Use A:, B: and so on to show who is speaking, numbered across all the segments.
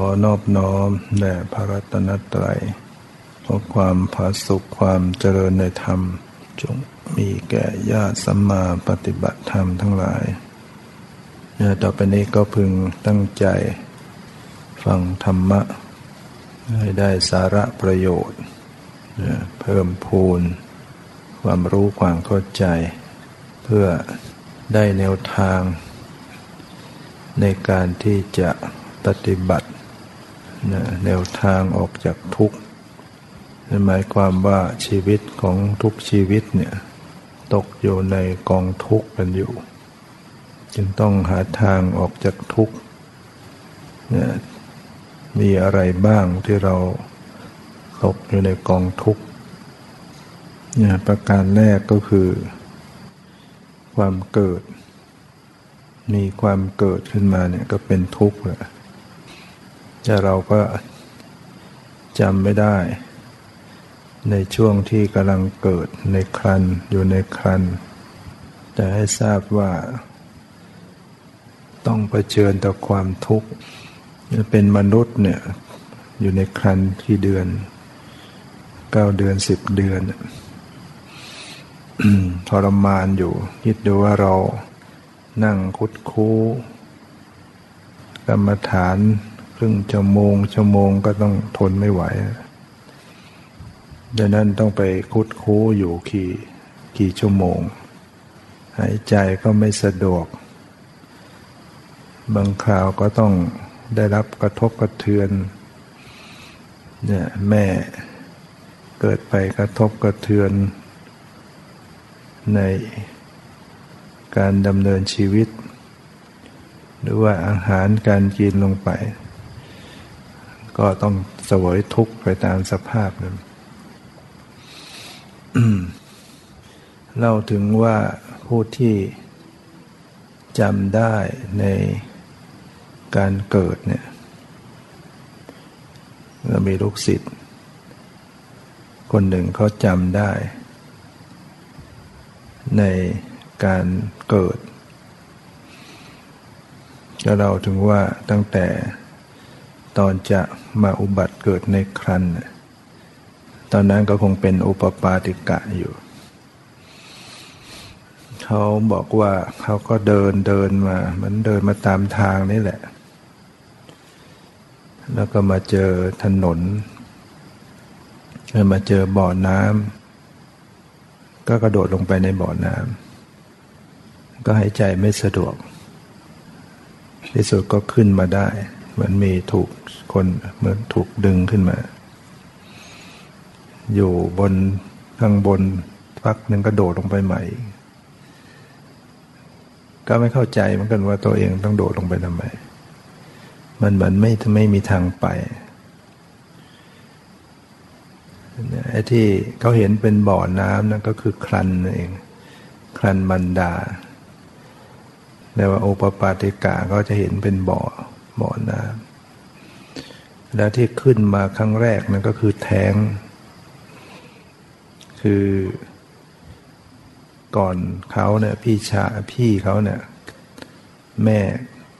A: อนอบน้อมแด่พระรัตนตรัยขอความผาสุขความเจริญในธรรม จงมีแก่ญาติสัมมาปฏิบัติธรรมทั้งหลายเนี่ยต่อไปนี้ก็พึงตั้งใจ ฟังธรรมะ ให้ได้สาระประโยชน์เนเพิ่มพูน ความรู้ความเข้าใจ เพื่อได้แนวทาง ในการที่จะปฏิบัติ นะแนวทางออกจากทุกข์นั่นหมายความว่าชีวิตของทุกชีวิตเนี่ยตกอยู่ในกองทุกข์กันอยู่ จึงต้องหาทางออกจากทุกข์เนี่ยมีอะไรบ้างที่เราตกอยู่ในกองทุกข์เนี่ยประการแรกก็คือ ความเกิด มีความเกิดขึ้นมาเนี่ยก็เป็นทุกข์แหละ แต่เราก็จำไม่ได้ ในช่วงที่กำลังเกิดในครันอยู่ในครันแต่ให้ทราบว่า ต้องเผชิญต่อความทุกข์เป็นมนุษย์เนี่ยอยู่ในครันที่เดือนเก้าเดือนสิบเดือนทรมานอยู่คิดดูว่าเรานั่งคุดคู้กรรมฐาน รึ่งชั่วโมงชั่วโมงก็ต้องทนไม่ไหวดังนั้นต้องไปคุดคู้อยู่กี่กี่ชั่วโมง หายใจก็ไม่สะดวก บางคราวก็ต้องได้รับกระทบกระเทือนเนี่ยแม่เกิดไปกระทบกระเทือน ในการดำเนินชีวิต หรือว่าอาหารการกินลงไป ก็ต้องเสวยทุกข์ไปตามสภาพนั้นเล่าถึงว่าผู้ที่จำได้ในการเกิดเนี่ยเรามีลูกศิษย์คนหนึ่งเขาจำได้ ในการเกิดก็เราถึงว่าตั้งแต่ ตอนจะมาอุบัติเกิดในครันตอนนั้นก็คงเป็นอุปปาติกะอยู่ เขาบอกว่าเขาก็เดินเดินมาเหมือนเดินมาตามทางนี่แหละ แล้วก็มาเจอถนนมาเจอบ่อน้ำก็กระโดดลงไปในบ่อน้ำก็หายใจไม่สะดวกที่สุดก็ขึ้นมาได้ เหมือนมีถูก คนเหมือนถูกดึงขึ้นมา อยู่บนข้างบนพักหนึ่งก็โดดลงไปใหม่ ก็ไม่เข้าใจเหมือนกันว่าตัวเองต้องโดดลงไปทำไม มันเหมือนไม่ไม่มีทางไปไอ้ที่เขาเห็นเป็นบ่อน้ำนั่นก็คือครันเองครันมันดาแต่ว่าโอปปาติกาก็จะเห็นเป็นบ่อบ่อน้ำ แล้วที่ขึ้นมาครั้งแรกนั่นก็คือแท้ง คือก่อนเขาเนี่ยพี่ชาพี่เขาเนี่ยแม่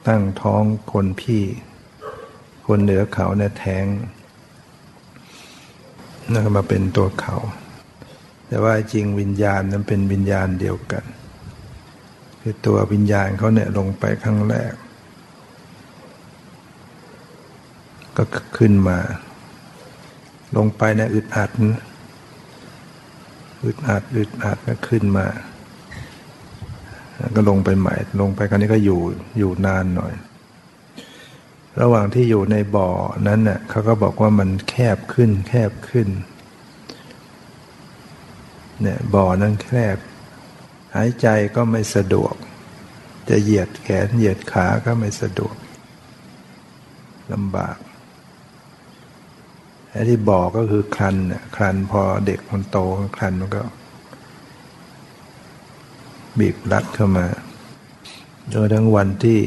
A: ตั้งท้องคนพี่ คนเหนือเขาเนี่ยแท้งนั่นมาเป็นตัวเขา แต่ว่าจริงวิญญาณนั้นเป็นวิญญาณเดียวกัน คือตัววิญญาณเขาเนี่ยลงไปครั้งแรก ก็ขึ้นมา ลงไปในอึดอัดอึดอัดอึดอัดก็ขึ้นมาก็ลงไปใหม่ ลงไปคราวนี้ก็อยู่อยู่นานหน่อย ระหว่างที่อยู่ในบ่อนั้นเน่ยเขาก็บอกว่ามันแคบขึ้น แคบขึ้นเนี่ยบ่อนั้นแคบ หายใจก็ไม่สะดวก จะเหยียดแขนเหยียดขาก็ไม่สะดวกลำบาก ไอ้ที่บอกก็คือครันเนี่ยครันพอเด็กมันโตครันมันก็ บีบรัดเข้ามาจนทั้งวันที่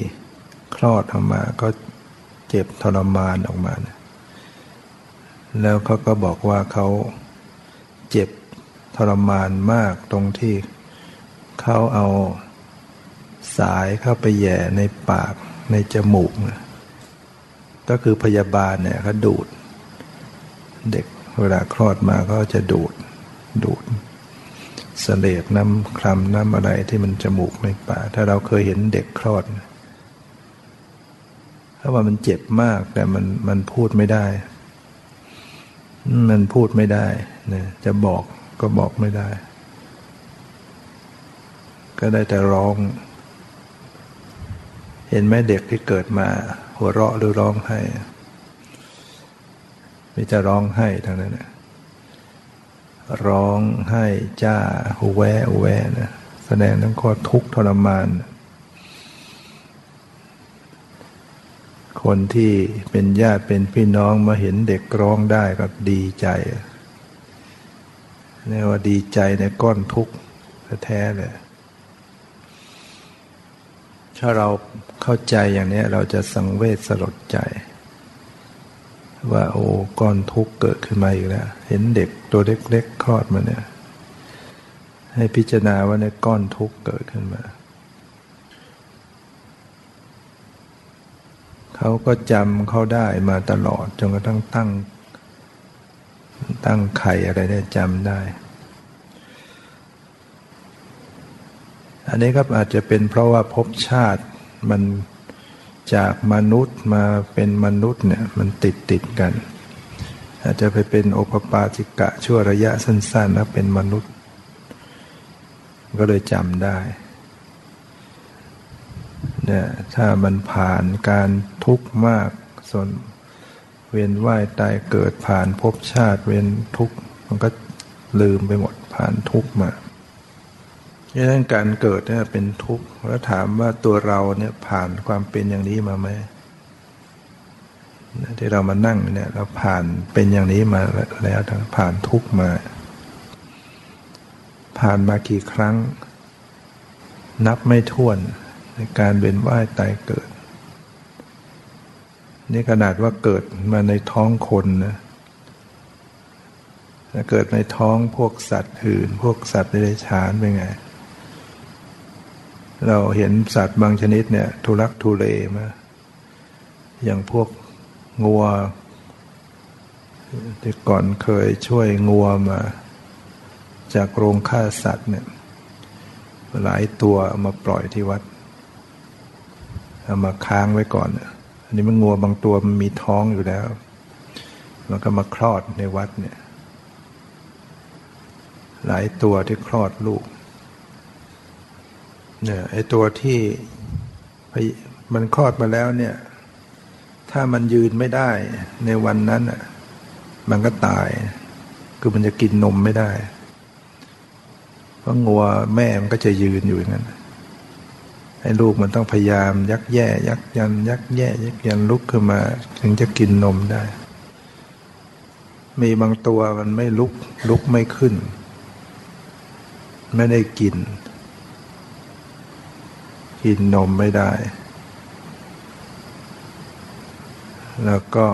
A: คลอดออกมาก็เจ็บทรมานออกมาแล้วเขาก็บอกว่าเขาเจ็บทรมานมากตรงที่เขาเอาสายเข้าไปแย่ในปากในจมูกก็คือพยาบาลเนี่ยเขาดูด เด็กเวลาคลอดมาก็จะดูดดูดเสลดน้ำคลำน้ำอะไรที่มันจมูกในป่า ถ้าเราเคยเห็นเด็กคลอดถ้าว่ามันเจ็บมากแต่มันมันพูดไม่ได้ มันพูดไม่ได้นะจะบอกก็บอกไม่ได้ ก็ได้แต่ร้อง เห็นไหมเด็กที่เกิดมา หัวเราะหรือร้องไห้ ม่จะร้องไห้ทางนั้นนะร้องไห้จ้าหูแวหูแวนะแสดงทั้งข้อทุกข์ทรมาน คนที่เป็นญาติเป็นพี่น้องมาเห็นเด็กร้องได้ก็ดีใจเรียกว่าดีใจในก้อนทุกข์แท้เลยถ้าเราเข้าใจอย่างนี้เราจะสังเวชสลดใจ ว่าโอ้ก้อนทุกข์เกิดขึ้นมาอีกแล้ว เห็นเด็กตัวเล็กๆคลอดมาเนี่ย ให้พิจารณาว่าในก้อนทุกข์เกิดขึ้นมา เขาก็จำเขาได้มาตลอดจนกระทั่งตั้ง ตั้งไข่อะไรได้จำได้ อันนี้ก็อาจจะเป็นเพราะว่าภพชาติมัน จากมนุษย์มาเป็นมนุษย์เนี่ยมันติดติดกัน อาจจะไปเป็นโอปปาติกะชั่วระยะสั้นๆแล้วเป็นมนุษย์ ก็เลยจำได้เนี่ยถ้ามันผ่านการทุกข์มากส่วนเวียนว่ายตายเกิดผ่านภพชาติเวียนทุกข์มันก็ลืมไปหมดผ่านทุกข์มา ดังนั้นการเกิดเนี่ยเป็นทุกข์แล้วถามว่าตัวเราเนี่ยผ่านความเป็นอย่างนี้มาไหมที่เรามานั่งเนี่ยเราผ่านเป็นอย่างนี้มาแล้วผ่านทุกข์มา ผ่านมากี่ครั้ง นับไม่ถ้วนในการเวียนว่ายตายเกิด นี่ขนาดว่าเกิดมาในท้องคนนะเกิดในท้องพวกสัตว์อื่น พวกสัตว์ในเดชานเป็นไง เราเห็นสัตว์บางชนิดเนี่ยทุรักทุเลมาอย่างพวกงัวที่ก่อนเคยช่วยงัวมา จากโรงฆ่าสัตว์เนี่ยหลายตัวเอามาปล่อยที่วัดเอามาค้างไว้ก่อนอันนี้มันงัวบางตัวมันมีท้องอยู่แล้ว มันก็มาคลอดในวัดเนี่ย หลายตัวที่คลอดลูก เนี่ยไอตัวที่มันคลอดมาแล้วเนี่ย ถ้ามันยืนไม่ได้ในวันนั้นอะมันก็ตาย คือมันจะกินนมไม่ได้ เพราะงัวแม่มันก็จะยืนอยู่อย่างนั้นให้ลูกมันต้องพยายามยักแย่ ยักยัน ยักแย่ ยักยันลุกขึ้นมา ถึงจะกินนมได้ มีบางตัวมันไม่ลุกลุกไม่ขึ้น ไม่ได้กิน กินนมไม่ได้ แล้วก็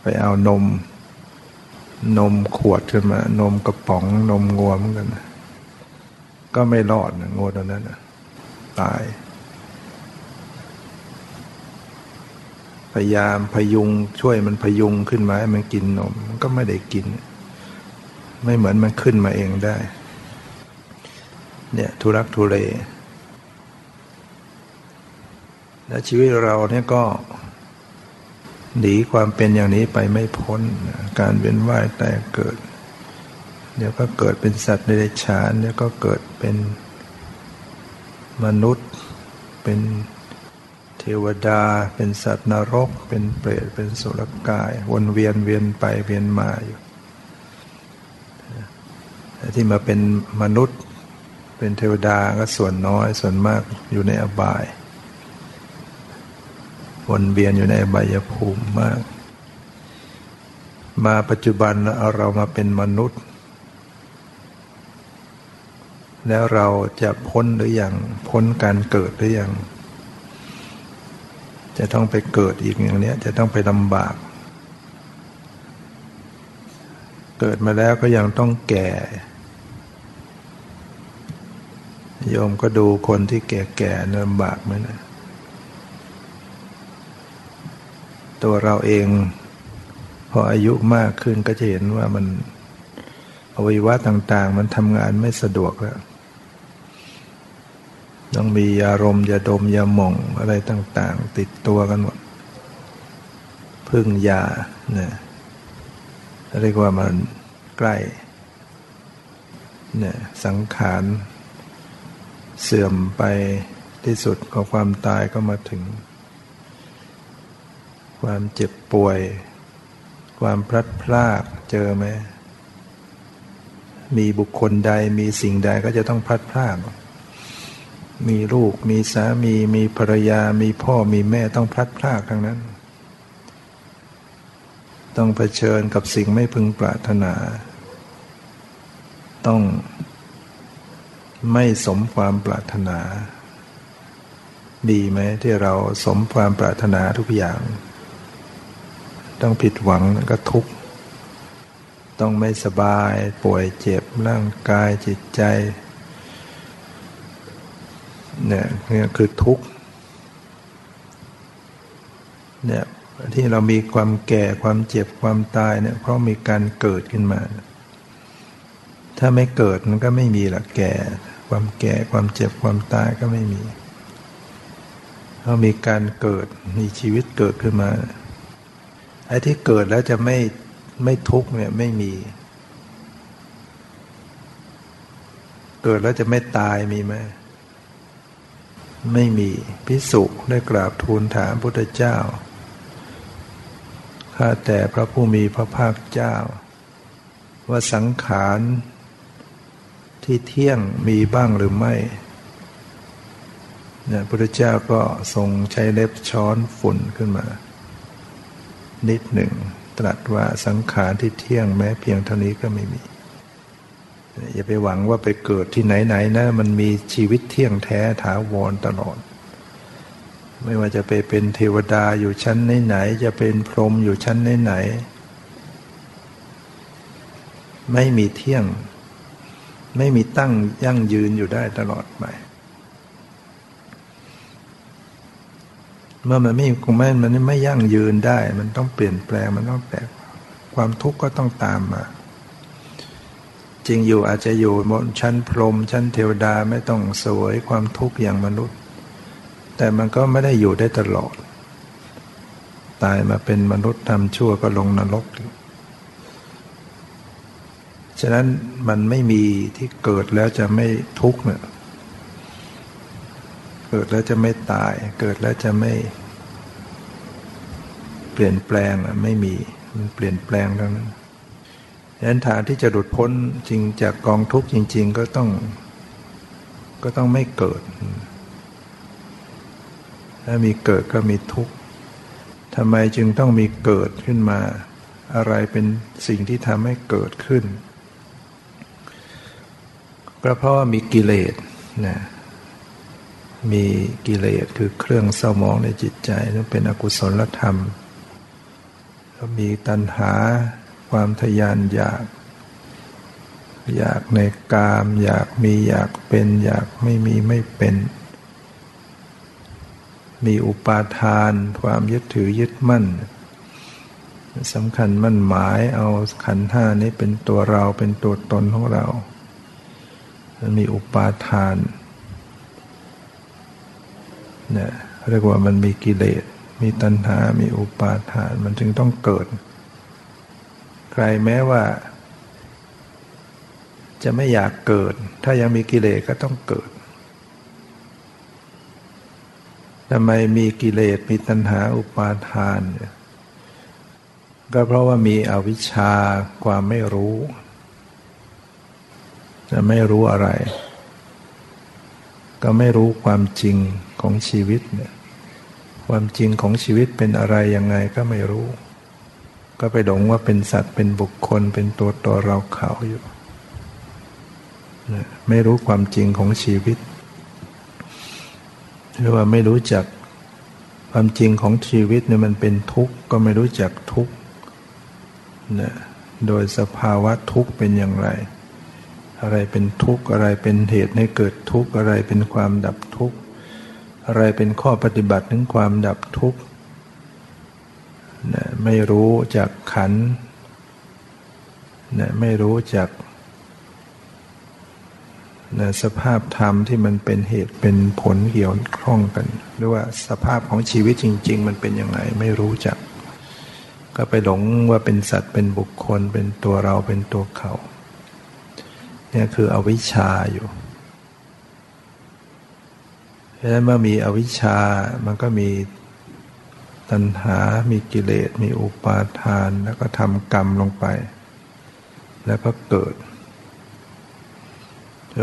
A: ไปเอานม นมขวดขึ้นมา นมกระป๋อง นมงวมกัน ก็ไม่รอดนะงูตัวนั้นนะตาย พยายามพยุงช่วยมันพยุงขึ้นมาให้มันกินนม มันก็ไม่ได้กิน ไม่เหมือนมันขึ้นมาเองได้ เนี่ยทุรักทุเล และชีวิตเราเนี่ยก็หนีความเป็นอย่างนี้ไปไม่พ้น การเวียนว่ายแต่เกิด เดี๋ยวก็เกิดเป็นสัตว์ในเดชานเดี๋ยวก็เกิดเป็นมนุษย์ เป็นเทวดา เป็นสัตว์นรก เป็นเปรต เป็นสุรกาย วนเวียนเวียนไปเวียนมาอยู่ที่มาเป็นมนุษย์ เป็นเทวดาก็ส่วนน้อยส่วนมากอยู่ในอบาย วนเวียนอยู่ในใบยภูมิมาก มาปัจจุบันเอาเรามาเป็นมนุษย์ แล้วเราจะพ้นหรืออยังพ้นการเกิดหรืออยังจะต้องไปเกิดอีกอย่างนี้จะต้องไปลำบาก เกิดมาแล้วก็ยังต้องแก่โยมก็ดูคนที่แก่ๆลำบากไหมนะ ตัวเราเอง พออายุมากขึ้นก็จะเห็นว่ามันอวัยวะต่าง ๆ มันทำงานไม่สะดวกแล้ว ต้องมียารมยาดมยาหม่องอะไรต่าง ๆ ติดตัวกันหมดพึ่งยาเนี่ยเรียกว่ามันใกล้เนี่ยสังขารเสื่อมไปที่สุดของความตายก็มาถึง ความเจ็บป่วย ความพลัดพรากเจอไหมมีบุคคลใดมีสิ่งใดก็จะต้องพลัดพราก มีลูก มีสามี มีภรรยา มีพ่อ มีแม่ต้องพลัดพรากทั้งนั้น ต้องเผชิญกับสิ่งไม่พึงปรารถนา ต้องไม่สมความปรารถนา ดีไหมที่เราสมความปรารถนาทุกอย่าง ต้องผิดหวังก็ทุกข์ต้องไม่สบายป่วยเจ็บร่างกายจิตใจเนี่ยนี่คือทุกข์เนี่ยที่เรามีความแก่ความเจ็บความตายเนี่ยเพราะมีการเกิดขึ้นมา ถ้าไม่เกิดมันก็ไม่มีละแก่ ความแก่ความเจ็บความตายก็ไม่มีเรามีการเกิดมีชีวิตเกิดขึ้นมา ไอ้ที่เกิดแล้วจะไม่ไม่ทุกข์เนี่ยไม่มี เกิดแล้วจะไม่ตายมีไหมไม่มีพิสุได้กราบทูลถามพุทธเจ้าข้าแต่พระผู้มีพระภาคเจ้า ว่าสังขารที่เที่ยงมีบ้างหรือไม่เนี่ยพุทธเจ้าก็ทรงใช้เล็บช้อนฝุ่นขึ้นมา นิดหนึ่ง ตรัสว่าสังขารที่เที่ยงแม้เพียงเท่านี้ก็ไม่มี อย่าไปหวังว่าไปเกิดที่ไหนๆนะมันมีชีวิตเที่ยงแท้ถาวรตลอด ไม่ว่าจะไปเป็นเทวดาอยู่ชั้นไหนๆจะเป็นพรหมอยู่ชั้นไหนๆไม่มีเที่ยง ไม่มีตั้งยั่งยืนอยู่ได้ตลอดไป เมื่อมันไม่คงไม่มันไม่ยั่งยืนได้ มันต้องเปลี่ยนแปลงมันต้องแปลความทุกข์ก็ต้องตามมา จริงอยู่อาจจะอยู่บนชั้นพรหมชั้นเทวดาไม่ต้องสวยความทุกข์อย่างมนุษย์ แต่มันก็ไม่ได้อยู่ได้ตลอด ตายมาเป็นมนุษย์ทำชั่วก็ลงนรกฉะนั้นมันไม่มีที่เกิดแล้วจะไม่ทุกข์เนี่ย เกิดแล้วจะไม่ตาย เกิดแล้วจะไม่ เปลี่ยนแปลงไม่มี มันเปลี่ยนแปลงทั้งนั้นดังนั้นฐานที่จะหลุดพ้นจริงจากกองทุกข์จริง ๆ ก็ต้อง ก็ต้องไม่เกิด ถ้ามีเกิดก็มีทุกข์ทำไมจึงต้องมีเกิดขึ้นมา อะไรเป็นสิ่งที่ทำให้เกิดขึ้น ก็เพราะว่ามีกิเลสนะ มีกิเลสคือเครื่องเศร้ามองในจิตใจนั่นเป็นอกุศลธรรม ก็มีตัณหาความทยานอยาก อยากในกาม อยากมีอยากเป็น อยากไม่มีไม่เป็น มีอุปาทาน ความยึดถือยึดมั่นสำคัญมั่นหมายเอาขันห้านี้เป็นตัวเราเป็นตัวตนของเรา มีอุปาทาน เนี่ยเรียกว่ามันมีกิเลส มีตัณหา มีอุปาทาน มันจึงต้องเกิด ใครแม้ว่า จะไม่อยากเกิด ถ้ายังมีกิเลสก็ต้องเกิดทำไมมีกิเลส มีตัณหาอุปาทานเนี่ยก็เพราะว่ามีอวิชชาความไม่รู้ จะไม่รู้อะไร ก็ไม่รู้ความจริง ของชีวิตเนี่ยความจริงของชีวิตเป็นอะไรยังไงก็ไม่รู้ ก็ไปหลงว่าเป็นสัตว์เป็นบุคคลเป็นตัวตัวเราเขาอยู่ไม่รู้ความจริงของชีวิตหรือว่าไม่รู้จักความจริงของชีวิตเนี่ยมันเป็นทุกข์ก็ไม่รู้จักทุกข์นะโดยสภาวะทุกข์เป็นอย่างไร อะไรเป็นทุกข์อะไรเป็นเหตุให้เกิดทุกข์อะไรเป็นความดับทุกข์ อะไรเป็นข้อปฏิบัติถึงความดับทุกข์นะไม่รู้จักขันนะไม่รู้จักนะสภาพธรรมที่มันเป็นเหตุเป็นผลเกี่ยวข้องกัน หรือว่าสภาพของชีวิตจริง ๆ มันเป็นยังไงไม่รู้จัก ก็ไปหลงว่าเป็นสัตว์เป็นบุคคล เป็นตัวเราเป็นตัวเขาเนี่ยคืออวิชชาอยู่ เพราะฉะนั้นเมื่อมีอวิชชา มันก็มีตัณหา มีกิเลส มีอุปาทาน แล้วก็ทำกรรมลงไป แล้วก็เกิด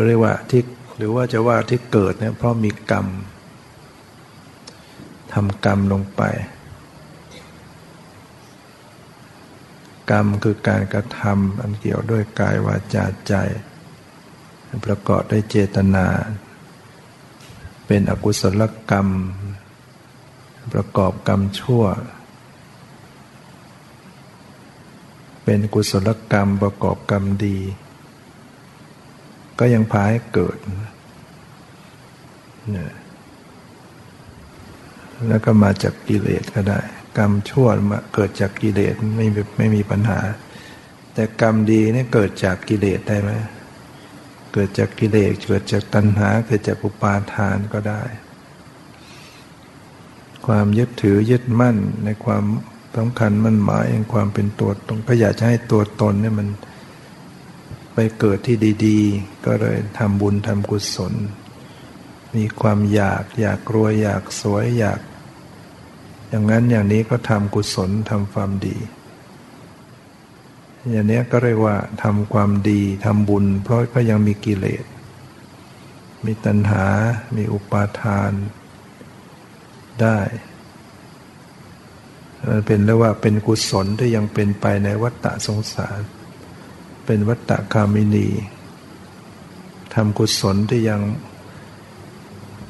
A: เรียกว่าที่หรือว่าจะว่าที่เกิดเนี่ยเพราะมีกรรมทำกรรมลงไป กรรมคือการกระทำอันเกี่ยวด้วยกายวาจาใจ ประกอบด้วยเจตนา เป็นอกุศลกรรม ประกอบกรรมชั่ว เป็นกุศลกรรมประกอบกรรมดี ก็ยังพาให้เกิดเนี่ยแล้วก็มาจากกิเลสก็ได้ กรรมชั่วมาเกิดจากกิเลสไม่ไม่มีปัญหา แต่กรรมดีนี่เกิดจากกิเลสได้ไหม เกิดจากกิเลสเกิดจากตัณหา เกิดจากอุปาทานก็ได้ ความยึดถือยึดมั่นในความสำคัญมั่นหมายในความเป็นตัวตนก็อยากจะให้ตัวตนเนี่ยมันไปเกิดที่ดีๆ ก็เลยทำบุญทำกุศล มีความอยากอยากรวยอยากสวยอยาก อย่างนั้นอย่างนี้ก็ทำกุศลทำความดี อย่างนี้ก็เรียกว่าทำความดีทำบุญ เพราะก็ยังมีกิเลส มีตัณหา มีอุปาทานได้มันเป็นเรียกว่าเป็นกุศลที่ยังเป็นไปในวัฏฏะสงสาร เป็นวัตตะคามินีทำกุศลที่ยัง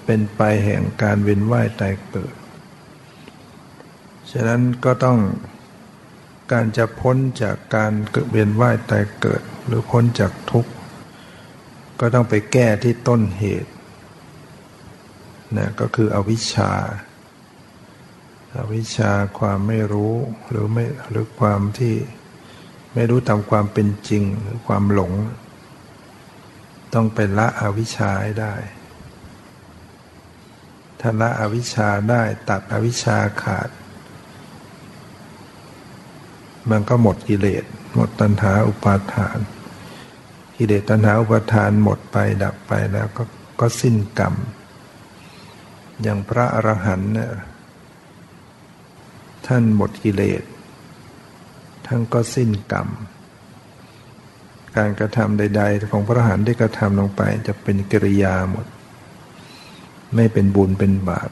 A: เป็นไปแห่งการเวียนว่ายตายเกิด ฉะนั้นก็ต้อง การจะพ้นจากการเกิดเวียนว่ายตายเกิดหรือพ้นจากทุกข์ ก็ต้องไปแก้ที่ต้นเหตุนะก็คืออวิชชาอาวิชชาความไม่รู้หรือไม่หรือความที่ไม่รู้ตามความเป็นจริงหรือความหลง ต้องเป็นละอวิชชาให้ได้ถ้าละอวิชชาได้ตัดอวิชชาขาด มันก็หมดกิเลสหมดตัณหาอุปาทาน กิเลสตัณหาอุปาทานหมดไปดับไปแล้วก็ก็สิ้นกรรม อย่างพระอรหันต์เนี่ยท่านหมดกิเลสทั้งก็สิ้นกรรม การกระทำใด ๆ ของพระอรหันต์ได้กระทำลงไปจะเป็นกิริยาหมด ไม่เป็นบุญเป็นบาป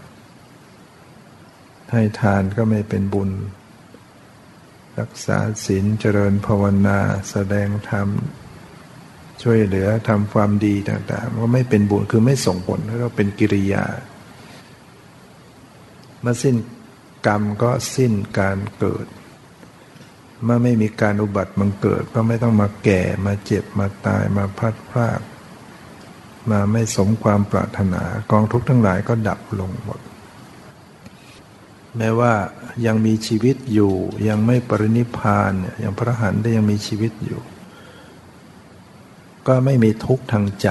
A: ให้ทานก็ไม่เป็นบุญ รักษาศีลเจริญภาวนาแสดงธรรมช่วยเหลือทำความดีต่างๆก็ไม่เป็นบุญคือไม่ส่งผลแล้วเป็นกิริยา เมื่อสิ้นกรรมก็สิ้นการเกิด เมื่อไม่มีการอุบัติบังเกิด ก็ไม่ต้องมาแก่มาเจ็บมาตายมาพัดพลาดมาไม่สมความปรารถนากองทุกข์ทั้งหลายก็ดับลงหมด แม้ว่ายังมีชีวิตอยู่ ยังไม่ปรินิพานเนี่ยยังพระหันได้ยังมีชีวิตอยู่ ก็ไม่มีทุกข์ทางใจ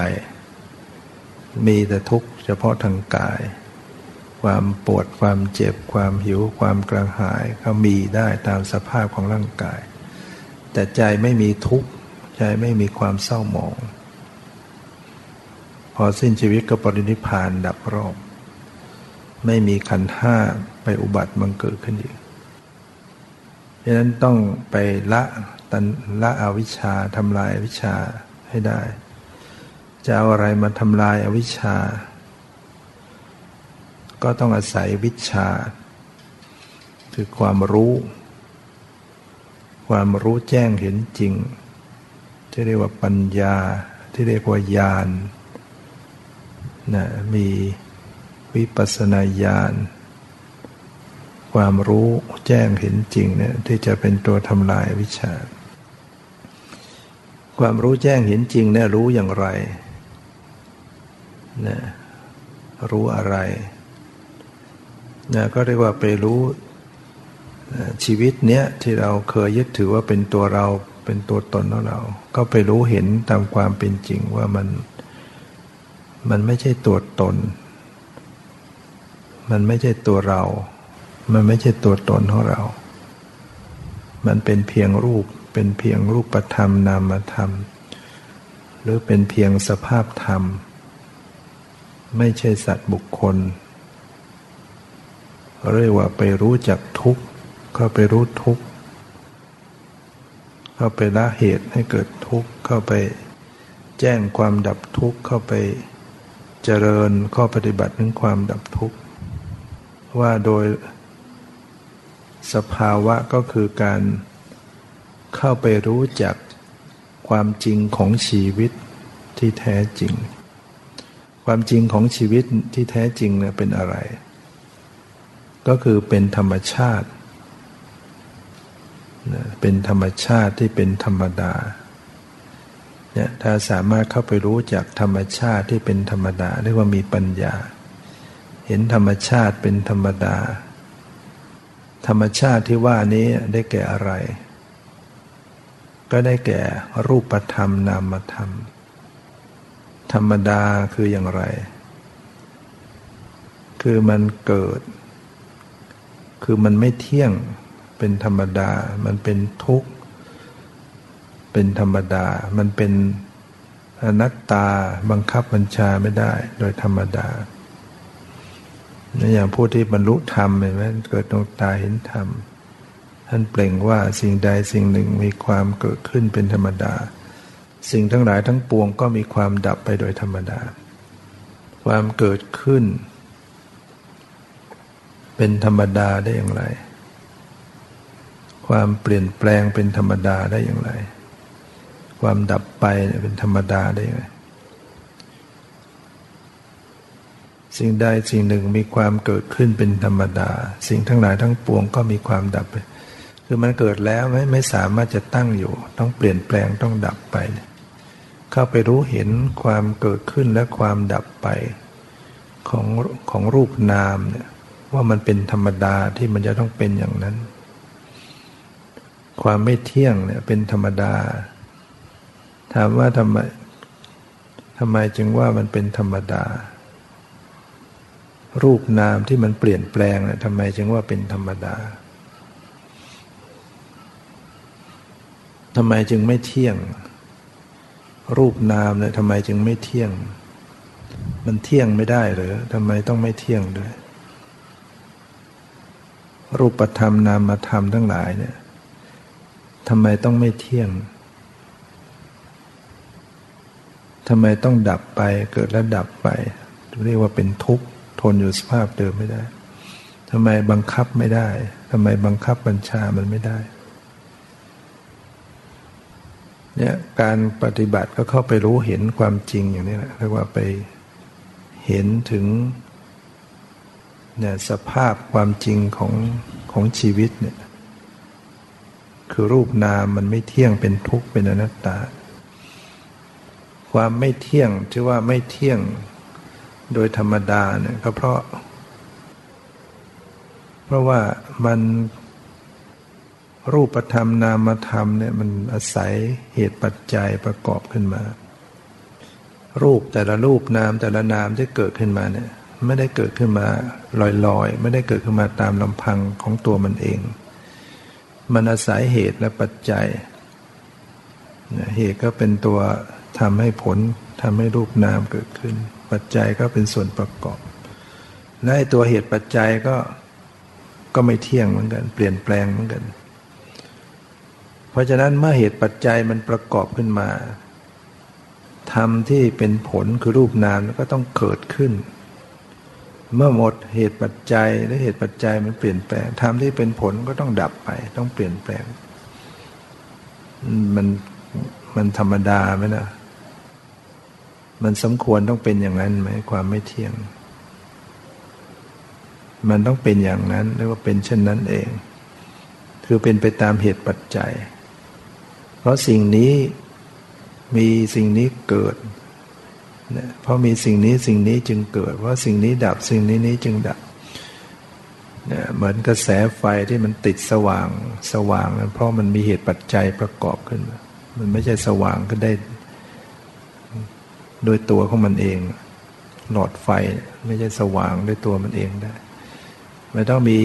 A: มีแต่ทุกข์เฉพาะทางกาย ความปวดความเจ็บความหิวความกระหายเขามีได้ตามสภาพของร่างกาย แต่ใจไม่มีทุกข์ใจไม่มีความเศร้าหมอง พอสิ้นชีวิตก็ปรินิพานดับรอบ ไม่มีขันห้าไปอุบัติมังเกิดขึ้นอีกดังนั้นต้องไปละตันละอวิชชาทำลายอวิชชาให้ได้ จะเอาอะไรมาทำลายอวิชชา ก็ต้องอาศัยวิชา คือความรู้ ความรู้แจ้งเห็นจริง ที่เรียกว่าปัญญาที่เรียกว่าญาณนะมี วิปัสนาญาณความรู้แจ้งเห็นจริงเนี่ยที่จะเป็นตัวทำลายวิชา ความรู้แจ้งเห็นจริงเนี่ยรู้อย่างไรนะรู้อะไรนะก็เรียกว่าไปรู้ชีวิตเนี้ยที่เราเคยยึดถือว่าเป็นตัวเราเป็นตัวตนของเรา ก็ไปรู้เห็นตามความเป็นจริงว่ามัน มันไม่ใช่ตัวตน มันไม่ใช่ตัวเรา มันไม่ใช่ตัวตนของเรา มันเป็นเพียงรูป เป็นเพียงรูปธรรมนามธรรม หรือเป็นเพียงสภาพธรรม ไม่ใช่สัตว์บุคคล เรียกว่าไปรู้จักทุกข์เข้าไปรู้ทุกข์เข้าไปละเหตุให้เกิดทุกข์เข้าไปแจ้งความดับทุกข์เข้าไปเจริญข้อปฏิบัติถึงความดับทุกข์ ว่าโดยสภาวะก็คือการเข้าไปรู้จักความจริงของชีวิตที่แท้จริง ความจริงของชีวิตที่แท้จริงเนี่ยเป็นอะไร ก็คือเป็นธรรมชาติ เป็นธรรมชาติที่เป็นธรรมดาเนี่ยถ้าสามารถเข้าไปรู้จักธรรมชาติที่เป็นธรรมดาเรียกว่ามีปัญญา เห็นธรรมชาติเป็นธรรมดา ธรรมชาติที่ว่านี้ได้แก่อะไร ก็ได้แก่รูปธรรมนามธรรม ธรรมดาคืออย่างไร คือมันเกิด คือมันไม่เที่ยงเป็นธรรมดา มันเป็นทุกข์ เป็นธรรมดา มันเป็นอนัตตาบังคับบัญชาไม่ได้โดยธรรมดา อย่างผู้ที่บรรลุธรรมเห็นไหมเกิดดวงตาเห็นธรรม ท่านเปล่งว่าสิ่งใดสิ่งหนึ่งมีความเกิดขึ้นเป็นธรรมดา สิ่งทั้งหลายทั้งปวงก็มีความดับไปโดยธรรมดา ความเกิดขึ้น เป็นธรรมดาได้อย่างไร ความเปลี่ยนแปลงเป็นธรรมดาได้อย่างไร ความดับไปเป็นธรรมดาได้อย่างไร สิ่งใดสิ่งหนึ่งมีความเกิดขึ้นเป็นธรรมดา สิ่งทั้งหลายทั้งปวงก็มีความดับไป คือมันเกิดแล้วไม่ไม่สามารถจะตั้งอยู่ ต้องเปลี่ยนแปลงต้องดับไป เข้าไปรู้เห็นความเกิดขึ้นและความดับไป ของของรูปนามเนี่ยว่ามันเป็นธรรมดาที่มันจะต้องเป็นอย่างนั้น ความไม่เที่ยงเนี่ยเป็นธรรมดา ถามว่าทำไมทำไมจึงว่ามันเป็นธรรมดา รูปนามที่มันเปลี่ยนแปลงนะทำไมจึงว่าเป็นธรรมดาทำไมจึงไม่เที่ยง รูปนามเนี่ยทำไมจึงไม่เที่ยง มันเที่ยงไม่ได้หรือทำไมต้องไม่เที่ยงด้วย รูปธรรมนามธรรมทั้งหลายเนี่ยทำไมต้องไม่เที่ยงทำไมต้องดับไปเกิดแล้วดับไปเรียกว่าเป็นทุกข์ นอยู่สภาพเดิมไม่ได้ทำไมบังคับไม่ได้ทำไมบังคับบัญชามันไม่ได้เนี่ยการปฏิบัติก็เข้าไปรู้เห็นความจริงอย่างนี้แหละเรียกว่าไปเห็นถึงเนี่ยสภาพความจริงของของชีวิตเนี่ยคือรูปนามมันไม่เที่ยงเป็นทุกข์เป็นอนัตตา ความไม่เที่ยงที่ว่าไม่เที่ยง โดยธรรมดาเนี่ยก็เพราะ เพราะว่ามันรูปธรรมนามธรรมเนี่ยมันอาศัยเหตุปัจจัยประกอบขึ้นมา รูปแต่ละรูปนามแต่ละนามที่เกิดขึ้นมาเนี่ยไม่ได้เกิดขึ้นมาลอยๆ ไม่ได้เกิดขึ้นมาตามลำพังของตัวมันเอง มันอาศัยเหตุและปัจจัย เหตุก็เป็นตัวทำให้ผลทำให้รูปนามเกิดขึ้น ปัจจัยก็เป็นส่วนประกอบ และตัวเหตุปัจจัยก็ก็ไม่เที่ยงเหมือนกัน เปลี่ยนแปลงเหมือนกัน เพราะฉะนั้นเมื่อเหตุปัจจัยมันประกอบขึ้นมาธรรมที่เป็นผลคือรูปนามก็ต้องเกิดขึ้น เมื่อหมดเหตุปัจจัยและเหตุปัจจัยมันเปลี่ยนแปลงธรรมที่เป็นผลก็ต้องดับไป ต้องเปลี่ยนแปลง มันมันธรรมดาไหมนะ มันสมควรต้องเป็นอย่างนั้นไหมความไม่เที่ยง มันต้องเป็นอย่างนั้นเรียกว่าเป็นเช่นนั้นเอง คือเป็นไปตามเหตุปัจจัย เพราะสิ่งนี้มีสิ่งนี้เกิดเนี่ยเพราะมีสิ่งนี้สิ่งนี้จึงเกิด เพราะสิ่งนี้ดับสิ่งนี้นี้จึงดับเนี่ยเหมือนกระแสไฟที่มันติดสว่างสว่างเพราะมันมีเหตุปัจจัยประกอบขึ้น มันไม่ใช่สว่างก็ได้ โดยตัวของมันเอง หลอดไฟไม่ใช่สว่างด้วยตัวมันเองได้ ไมันต้องมี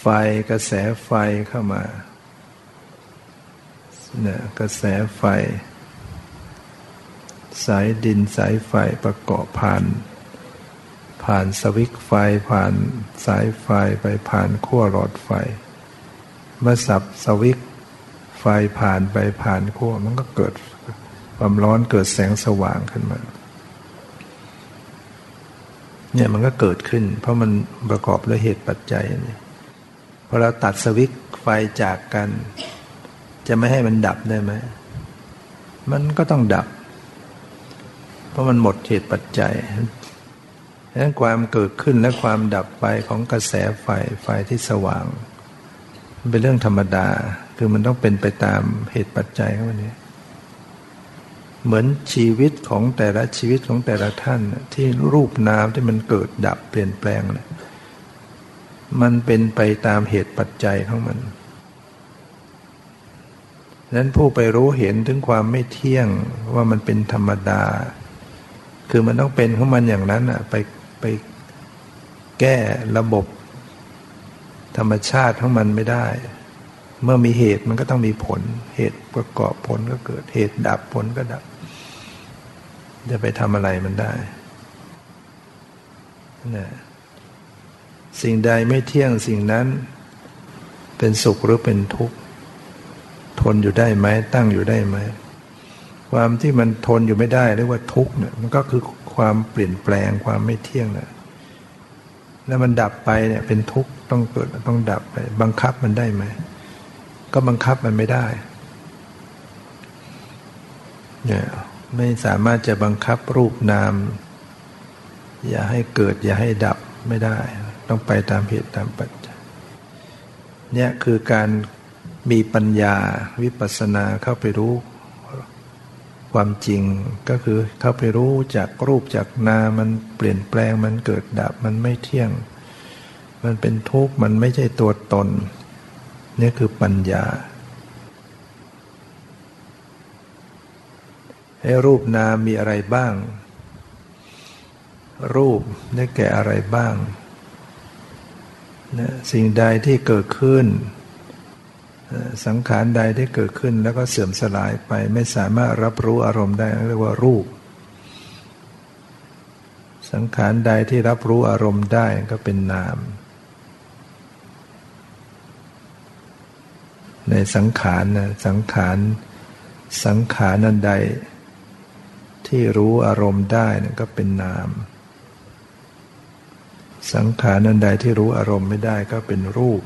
A: ไฟกระแสไฟเข้ามาเนี่ยกระแสไฟ สายดินสายไฟประกอบผ่าน ผ่านสวิกไฟผ่านสายไฟไปผ่านขั้วหลอดไฟ เมื่อสับสวิกไฟผ่านไปผ่านขั้วมันก็เกิด ความร้อนเกิดแสงสว่างขึ้นมา เนี่ยมันก็เกิดขึ้น เพราะมันประกอบด้วยเหตุปัจจัยนี่พอเราตัดสวิกไฟจากกัน จะไม่ให้มันดับได้ไหมมันก็ต้องดับ เพราะมันหมดเหตุปัจจัยดังนั้นความเกิดขึ้นและความดับไปของกระแสไฟไฟที่สว่าง มันเป็นเรื่องธรรมดา คือมันต้องเป็นไปตามเหตุปัจจัยของมันนี้ เหมือนชีวิตของแต่ละชีวิตของแต่ละท่าน ที่รูปนามที่มันเกิดดับเปลี่ยนแปลงนะมันเป็นไปตามเหตุปัจจัยของมันนั้นผู้ไปรู้เห็นถึงความไม่เที่ยงว่ามันเป็นธรรมดา คือมันต้องเป็นของมันอย่างนั้นอะไปไปแก้ระบบ ธรรมชาติของมันไม่ได้ เมื่อมีเหตุมันก็ต้องมีผล เหตุประกอบผลก็เกิด เหตุดับผลก็ดับ จะไปทำอะไรมันได้นะสิ่งใดไม่เที่ยงสิ่งนั้น เป็นสุขหรือเป็นทุกข์ ทนอยู่ได้ไหมตั้งอยู่ได้ไหม ความที่มันทนอยู่ไม่ได้เรียกว่าทุกข์เนี่ยมันก็คือความเปลี่ยนแปลงความไม่เที่ยงนะแล้วมันดับไปเนี่ยเป็นทุกข์ต้องเกิดต้องดับไป บังคับมันได้ไหม ก็บังคับมันไม่ได้เนี่ย ไม่สามารถจะบังคับรูปนาม อย่าให้เกิดอย่าให้ดับไม่ได้ ต้องไปตามเหตุตามปัจจัยเนี่ยคือการมีปัญญาวิปัสสนาเข้าไปรู้ ความจริงก็คือเข้าไปรู้จากรูปจากนามันเปลี่ยนแปลงมันเกิดดับมันไม่เที่ยง มันเป็นทุกข์มันไม่ใช่ตัวตนนี่คือปัญญาให้ รูปนามมีอะไรบ้าง รูปได้แก่อะไรบ้างนะสิ่งใดที่เกิดขึ้น สังขารใดที่เกิดขึ้นแล้วก็เสื่อมสลายไปไม่สามารถรับรู้อารมณ์ได้เรียกว่ารูป สังขารใดที่รับรู้อารมณ์ได้ก็เป็นนาม ในสังขารนะสังขารสังขารนันใด ที่รู้อารมณ์ได้นก็เป็นนาม สังขารนันใดที่รู้อารมณ์ไม่ได้ก็เป็นรูป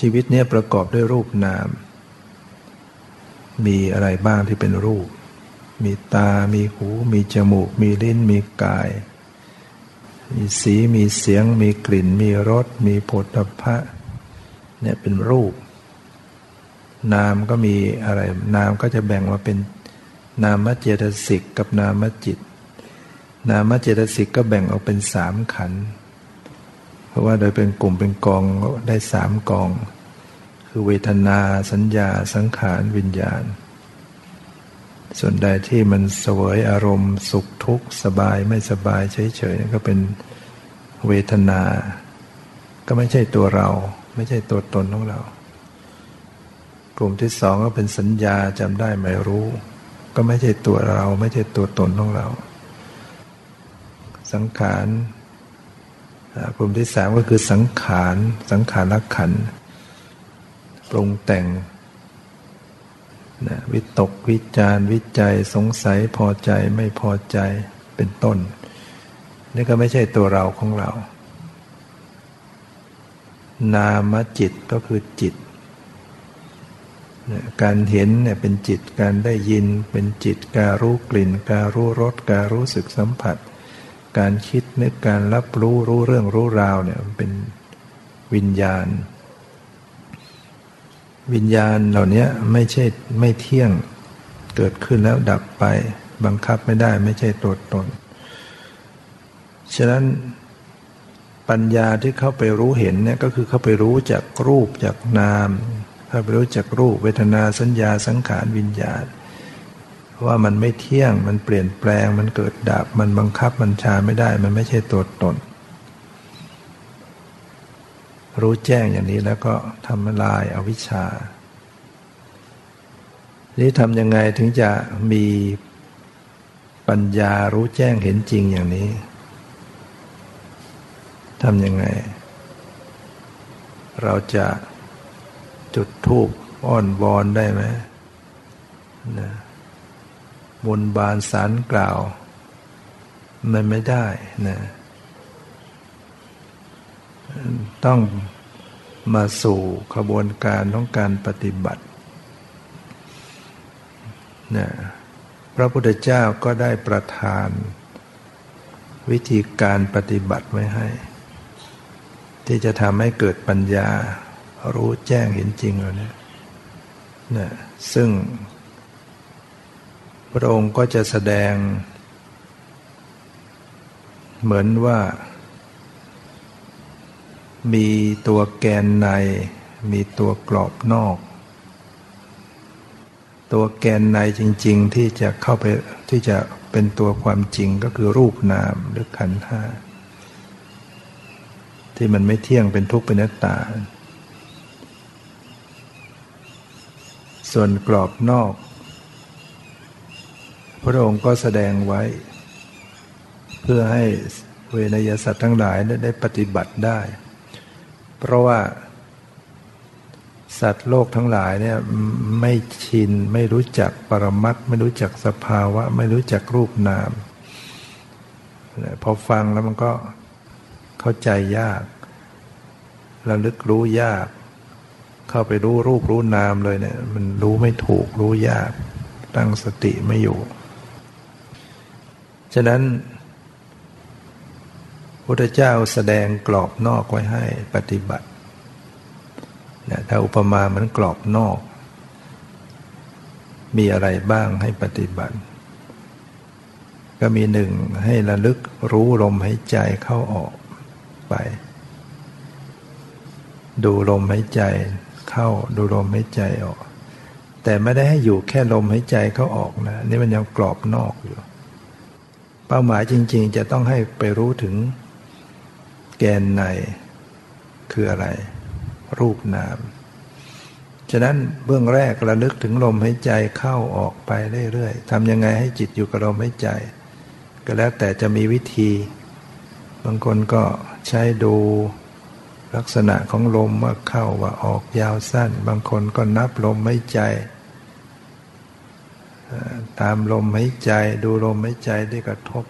A: ชีวิตนี้ประกอบด้วยรูปนาม มีอะไรบ้างที่เป็นรูป มีตา มีหู มีจมูก มีลิ้น มีกาย มีสี มีเสียง มีกลิ่น มีรส มีผลพะเนี่ยเป็นรูป นามก็มีอะไร นามก็จะแบ่งมาเป็นนามเจตสิกกับนามจิต นามเจตสิกก็แบ่งออกเป็นสามขัน เพราะว่าโดยเป็นกลุ่มเป็นกองได้สามกอง คือเวทนาสัญญาสังขารวิญญาณ ส่วนใดที่มันสวยอารมณ์สุขทุกข์สบายไม่สบายเฉยๆก็เป็นเวทนา ก็ไม่ใช่ตัวเรา ไม่ใช่ตัวตนของเรา กลุ่มที่สองก็เป็นสัญญาจำได้ไม่รู้ ก็ไม่ใช่ตัวเราไม่ใช่ตัวตนของเรา สังขารกลุ่มที่สามก็คือสังขารสังขารรักขันปรุงแต่งนะวิตกวิจารวิจัยสงสัยพอใจไม่พอใจเป็นต้น นี่ก็ไม่ใช่ตัวเราของเรา นามจิตก็คือจิต การเห็นเนี่ยเป็นจิตการได้ยิน เป็นจิตการรู้กลิ่น การรู้รสการรู้สึกสัมผัส การคิดนึกการรับรู้รู้เรื่องรู้ราวเนี่ยเป็นวิญญาณ วิญญาณเหล่านี้ไม่ใช่ไม่เที่ยงเกิดขึ้นแล้วดับไป บังคับไม่ได้ไม่ใช่ตัวตนฉะนั้นปัญญาที่เข้าไปรู้เห็นเนี่ยก็คือเข้าไปรู้จากรูปจากนาม เข้าไปรู้จากรูปเวทนาสัญญาสังขารวิญญาณว่ามันไม่เที่ยงมันเปลี่ยนแปลงมันเกิดดับ มันบังคับมันชาไม่ได้ มันไม่ใช่ตัวตน รู้แจ้งอย่างนี้แล้วก็ทำลายอาวิชชา นี่ทำยังไงถึงจะมีปัญญารู้แจ้งเห็นจริงอย่างนี้ทำยังไง เราจะ จุดทูปอ้อนวอนได้ไหมนะบนบานสารกล่าว มันไม่ได้นะต้องมาสู่ขบวนการของการปฏิบัตินะพระพุทธเจ้าก็ได้ประทาน วิธีการปฏิบัติไว้ให้ ที่จะทำให้เกิดปัญญา รู้แจ้งเห็นจริงแล้วเนี่ยนะซึ่ง พระองค์ก็จะแสดง เหมือนว่า มีตัวแกนใน มีตัวกรอบนอก ตัวแกนในจริง ๆ ที่จะเข้าไปที่จะเป็นตัวความจริงก็คือรูปนามหรือขันธ์ห้าที่มันไม่เที่ยงเป็นทุกข์เป็นนัตตา ส่วนกรอบนอก พระองค์ก็แสดงไว้ เพื่อให้เวนยสัตว์ทั้งหลายได้ปฏิบัติได้ เพราะว่า สัตว์โลกทั้งหลายเนี่ยไม่ชิน ไม่รู้จักปรมัตไม่รู้จักสภาวะ ไม่รู้จักรูปนาม พอฟังแล้วมันก็เข้าใจยากระลึกรู้ยาก เข้าไปรู้รูปรู้นามเลยเนี่ย มันรู้ไม่ถูกรู้ยาก ตั้งสติไม่อยู่ ฉะนั้นพุทธเจ้าแสดงกรอบนอกไว้ให้ปฏิบัตินะถ้าอุปมาเหมือนกรอบนอก มีอะไรบ้างให้ปฏิบัติ ก็มีหนึ่งให้ระลึกรู้ลมหายใจเข้าออกไป ดูลมหายใจ เข้า ดูลมหายใจออก แต่ไม่ได้ให้อยู่แค่ลมหายใจเข้าออกนะนี่มันยังกรอบนอกอยู่ เป้าหมายจริง ๆ จะต้องให้ไปรู้ถึงแกนในคืออะไร รูปนามฉะนั้นเบื้องแรกระลึกถึงลมหายใจเข้าออกไปเรื่อยๆทำยังไงให้จิตอยู่กับลมหายใจ ก็แล้วแต่จะมีวิธี บางคนก็ใช้ดู ลักษณะของลมว่าเข้าว่าออกยาวสั้น บางคนก็นับลมหายใจ ตามลมหายใจ ดูลมหายใจได้กระทบ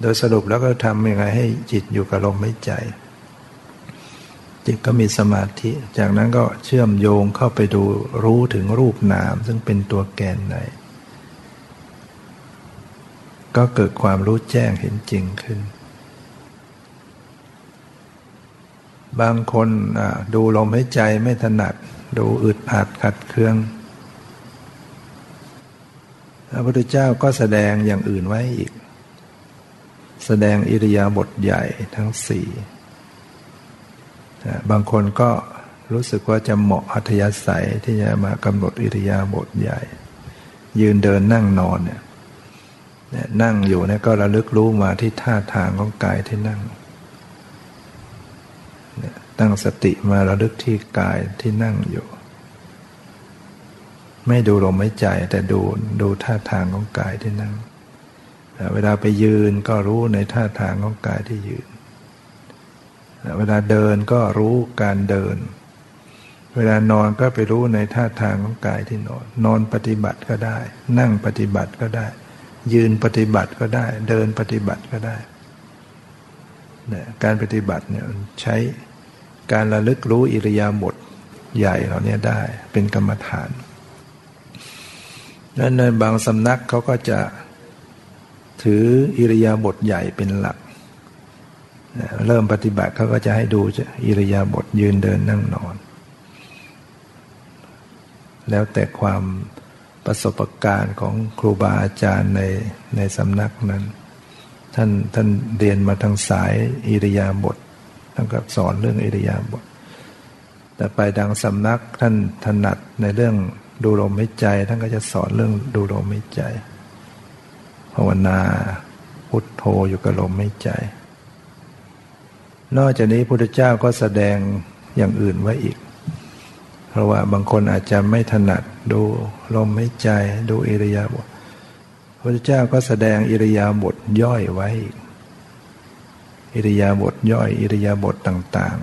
A: โดยสรุปแล้วก็ทำยังไงให้จิตอยู่กับลมหายใจ จิตก็มีสมาธิ จากนั้นก็เชื่อมโยงเข้าไปดูรู้ถึงรูปนาม ซึ่งเป็นตัวแกนในก็เกิดความรู้แจ้งเห็นจริงขึ้น บางคนดูลมหายใจไม่ถนัด ดูอึดอัดขัดเคือง พระพุทธเจ้าก็แสดงอย่างอื่นไว้อีก แสดงอิริยาบถใหญ่ทั้งสี่บางคนก็รู้สึกว่าจะเหมาะอัธยาศัยที่จะมากำหนดอิริยาบถใหญ่ ยืนเดินนั่งนอนเนี่ยนั่งอยู่เนี่ยก็ระลึกรู้มาที่ท่าทางของกายที่นั่ง ตั้งสติมาระลึกที่กายที่นั่งอยู่ ไม่ดูลมหายใจแต่ดูดูท่าทางของกายที่นั่ง เวลาไปยืนก็รู้ในท่าทางของกายที่ยืน เวลาเดินก็รู้การเดิน เวลานอนก็ไปรู้ในท่าทางของกายที่นอน นอนปฏิบัติก็ได้ นั่งปฏิบัติก็ได้ ยืนปฏิบัติก็ได้ เดินปฏิบัติก็ได้เนี่ยการปฏิบัติเนี่ยใช้ การระลึกรู้อิริยาบถใหญ่เหล่านี้ได้เป็นกรรมฐานนั้นในบางสำนักเขาก็จะถืออิริยาบถใหญ่เป็นหลัก เริ่มปฏิบัติเขาก็จะให้ดูอิริยาบถยืนเดินนั่งนอน แล้วแต่ความประสบการณ์ของครูบาอาจารย์ในในสำนักนั้น ท่านท่านเรียนมาทางสายอิริยาบถ ท่านก็สอนเรื่องอิริยาบถแต่ไปดังสำนักท่านถนัดในเรื่องดูลมหายใจ ท่านก็จะสอนเรื่องดูลมหายใจภาวนาพุทโธอยู่กับลมหายใจ นอกจากนี้พุทธเจ้าก็แสดงอย่างอื่นไว้อีก เพราะว่าบางคนอาจจะไม่ถนัดดูลมหายใจ ดูอิริยาบถพระพุทธเจ้าก็แสดงอิริยาบถย่อยไว้อีก อิริยาบถย่อย อิริยาบถต่าง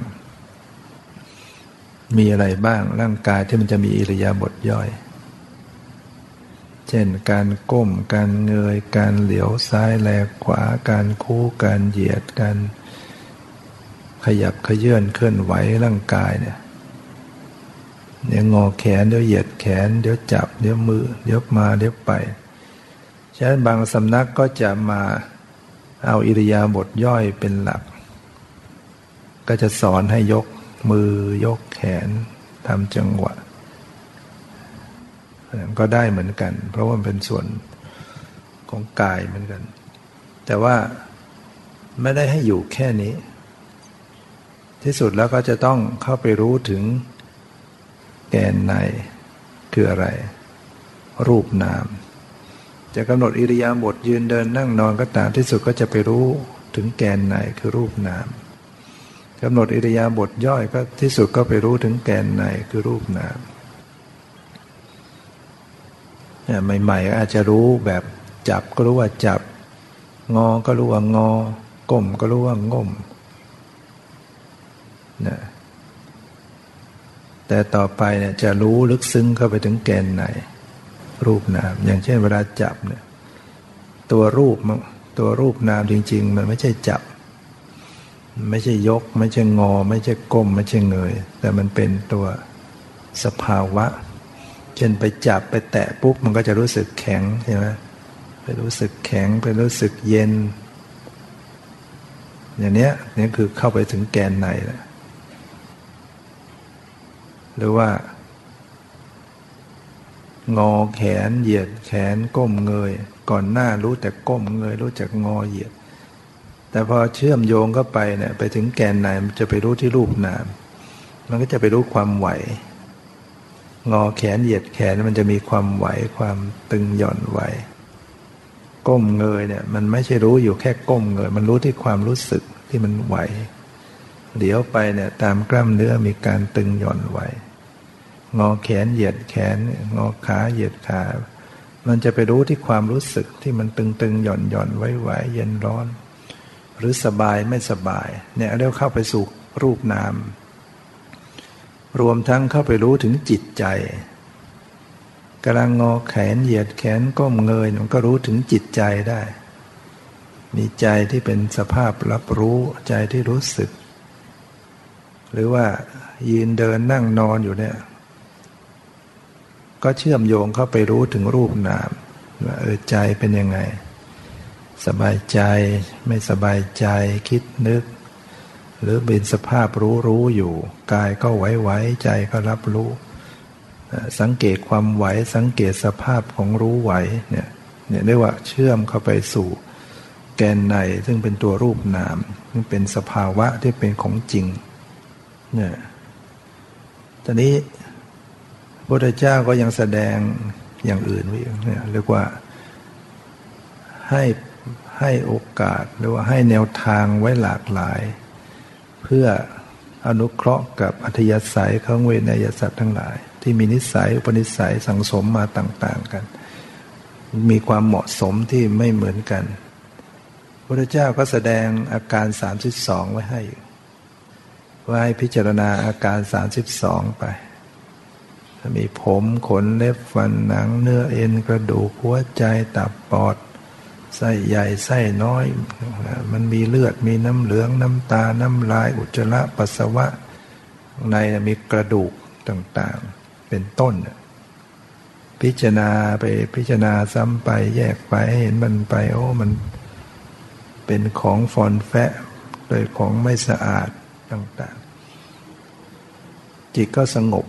A: ๆ มีอะไรบ้างร่างกายที่มันจะมีอิริยาบถย่อย เช่น การก้ม การเงย การเหลียวซ้ายแลขวา การคู่การเหยียด การขยับขยื่นเคลื่อนไหวร่างกายเนี่ยเดี๋ยวงอแขนเดี๋ยวเหยียดแขน เดี๋ยวจับ เดี๋ยวมือ เดี๋ยวมาเดี๋ยวไป ฉะนั้นบางสำนักก็จะมา เอาอิริยาบถย่อยเป็นหลัก ก็จะสอนให้ยกมือยกแขนทำจังหวะ ก็ได้เหมือนกัน เพราะว่าเป็นส่วนของกายเหมือนกัน แต่ว่าไม่ได้ให้อยู่แค่นี้ ที่สุดแล้วก็จะต้องเข้าไปรู้ถึงแกนในคืออะไร รูปนาม จะกำหนดอิริยาบถยืนเดินนั่งนอนก็ตามที่สุดก็จะไปรู้ถึงแกนในคือรูปนามกำหนดอิริยาบถย่อยก็ที่สุดก็ไปรู้ถึงแกนในคือรูปนามเนี่ยใหม่ๆอาจจะรู้แบบจับก็รู้ว่าจับ งอก็รู้ว่างอก้มก็รู้ว่าก้มนะแต่ต่อไปเนี่ยจะรู้ลึกซึ้งเข้าไปถึงแกนใน รูปนาม อย่างเช่นเวลาจับเนี่ยตัวรูปตัวรูปนามจริง ๆ มันไม่ใช่จับ ไม่ใช่ยก ไม่ใช่งอ ไม่ใช่ก้ม ไม่ใช่เงย แต่มันเป็นตัวสภาวะ เช่นไปจับไปแตะปุ๊บมันก็จะรู้สึกแข็งใช่ไหมไปรู้สึกแข็งไปรู้สึกเย็น อย่างเนี้ยนี่คือเข้าไปถึงแกนในแล้วหรือว่า งอแขนเหยียดแขนก้มเงย ก่อนหน้ารู้แต่ก้มเงย รู้จักงอเหยียด แต่พอเชื่อมโยงเข้าไปเนี่ยไปถึงแกนไหนมันจะไปรู้ที่รูปนาม มันก็จะไปรู้ความไหว งอแขนเหยียดแขนมันจะมีความไหวความตึงหย่อนไหว ก้มเงยเนี่ยมันไม่ใช่รู้อยู่แค่ก้มเงย มันรู้ที่ความรู้สึกที่มันไหว เดี๋ยวไปเนี่ยตามกล้ามเนื้อมีการตึงหย่อนไหว งอแขนเหยียดแขน งอขาเหยียดขา มันจะไปรู้ที่ความรู้สึกที่มันตึงๆ หย่อนหย่อนไว้ไหวเย็นร้อน หรือสบายไม่สบาย เนี่ยเรียกเข้าไปสู่รูปนาม รวมทั้งเข้าไปรู้ถึงจิตใจกำลังงอแขนเหยียดแขนก้มเงยมันก็รู้ถึงจิตใจได้ มีใจที่เป็นสภาพรับรู้ใจที่รู้สึก หรือว่ายืนเดินนั่งนอนอยู่เนี่ย ก็เชื่อมโยงเข้าไปรู้ถึงรูปนามว่าเออใจเป็นยังไง สบายใจไม่สบายใจคิดนึก หรือเป็นสภาพรู้รู้อยู่กายก็ไหวไหวใจก็รับรู้ สังเกตความไหวสังเกตสภาพของรู้ไหวเนี่ยเนี่ยเรียกว่าเชื่อมเข้าไปสู่แกนในซึ่งเป็นตัวรูปนามซึ่งเป็นสภาวะที่เป็นของจริงเนี่ยตอนนี้ พุทธเจ้าก็ยังแสดงอย่างอื่นไว้เนี่ยเรียกว่าให้ให้โอกาสหรือว่าให้แนวทางไว้หลากหลาย เพื่ออนุเคราะห์กับอัธยาศัยของเวนยสัตว์ทั้งหลาย ที่มีนิสัยอุปนิสัยสังสมมาต่าง ๆ กัน มีความเหมาะสมที่ไม่เหมือนกันพระเจ้าก็แสดงอาการ 32 ไว้ให้ว่าให้พิจารณาอาการ 32 ไป มีผมขนเล็บฟันหนังเนื้อเอ็นกระดูกหัวใจตับปอดไส้ใหญ่ไส้น้อย มันมีเลือดมีน้ำเหลืองน้ำตาน้ำลายอุจจาระปัสสาวะ ในมีกระดูกต่างๆเป็นต้น พิจารณาไปพิจารณาซ้ำไปแยกไปเห็นมันไป โอ้มันเป็นของฟอนแฟะโดยของไม่สะอาดต่างๆ จิตก็สงบ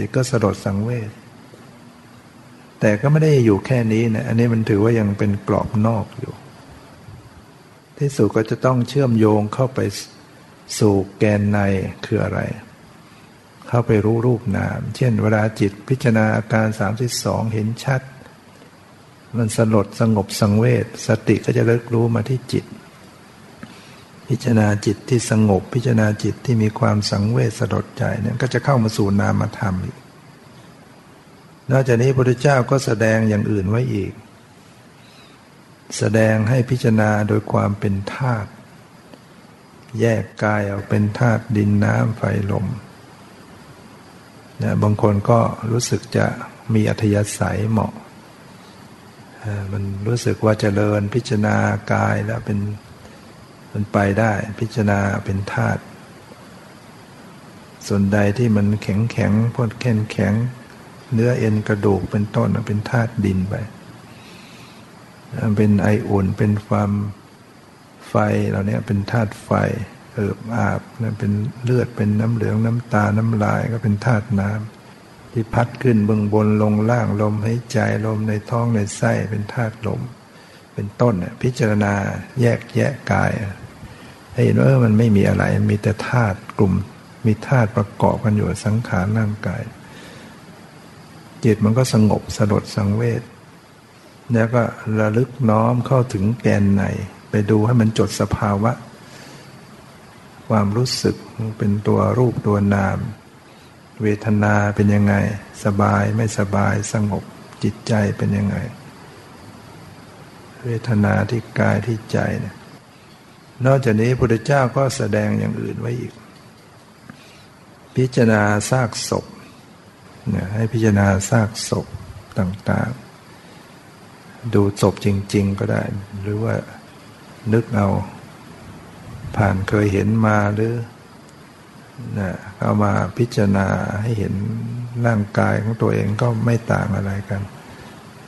A: จิตก็สลดสังเวชแต่ก็ไม่ได้อยู่แค่นี้นะอันนี้มันถือว่ายังเป็นกรอบนอกอยู่ ที่สุดก็จะต้องเชื่อมโยงเข้าไปสู่แกนในคืออะไร เข้าไปรู้รูปนาม เช่น เวลาจิตพิจารณาอาการ 32 เห็นชัด มันสลดสงบสังเวชสติก็จะเลิกรู้มาที่จิต พิจารณาจิตที่สงบ พิจารณาจิตที่มีความสังเวชสลดใจเนี่ยก็จะเข้ามาสู่นามธรรมอีกนอกจากนี้พระพุทธเจ้าก็แสดงอย่างอื่นไว้อีก แสดงให้พิจารณาโดยความเป็นธาตุแยกกายออกเป็นธาตุดินน้ำไฟลมนะบางคนก็รู้สึกจะมีอัธยาศัยเหมาะ มันรู้สึกว่าจเจริญพิจารณากายแล้วเป็น มันไปได้พิจารณาเป็นธาตุส่วนใดที่มันแข็งแข็งพดแข็งแข็ง เนื้อเอ็นกระดูกเป็นต้นเป็นธาตุดินไป เป็นไออุ่นเป็นความไฟเหล่านี้เป็นธาตุไฟเอิบอาบเป็นเลือดเป็นน้ำเหลืองน้ำตาน้ำลายก็เป็นธาตุน้ำที่พัดขึ้นเบื้องบนลงล่างลมหายใจลมในท้องในไส้เป็นธาตุลม เป็นต้นพิจารณาแยกแยะกาย เห็นว่ามันไม่มีอะไร มีแต่ธาตุกลุ่ม มีธาตุประกอบกันอยู่สังขารร่างกาย จิตมันก็สงบสลดสังเวชแล้วก็ระลึกน้อมเข้าถึงแกนใน ไปดูให้มันจดสภาวะ ความรู้สึกเป็นตัวรูปตัวนาม เวทนาเป็นยังไง สบายไม่สบายสงบจิตใจเป็นยังไง เวทนาที่กายที่ใจเนี่ย นอกจากนี้พระพุทธเจ้าก็แสดงอย่างอื่นไว้อีก พิจารณาซากศพเนี่ยให้พิจารณาซากศพต่างๆ ดูศพจริง ๆ ก็ได้ หรือว่านึกเอา ผ่านเคยเห็นมาหรือนะเอามาพิจารณาให้เห็นร่างกายของตัวเองก็ไม่ต่างอะไรกัน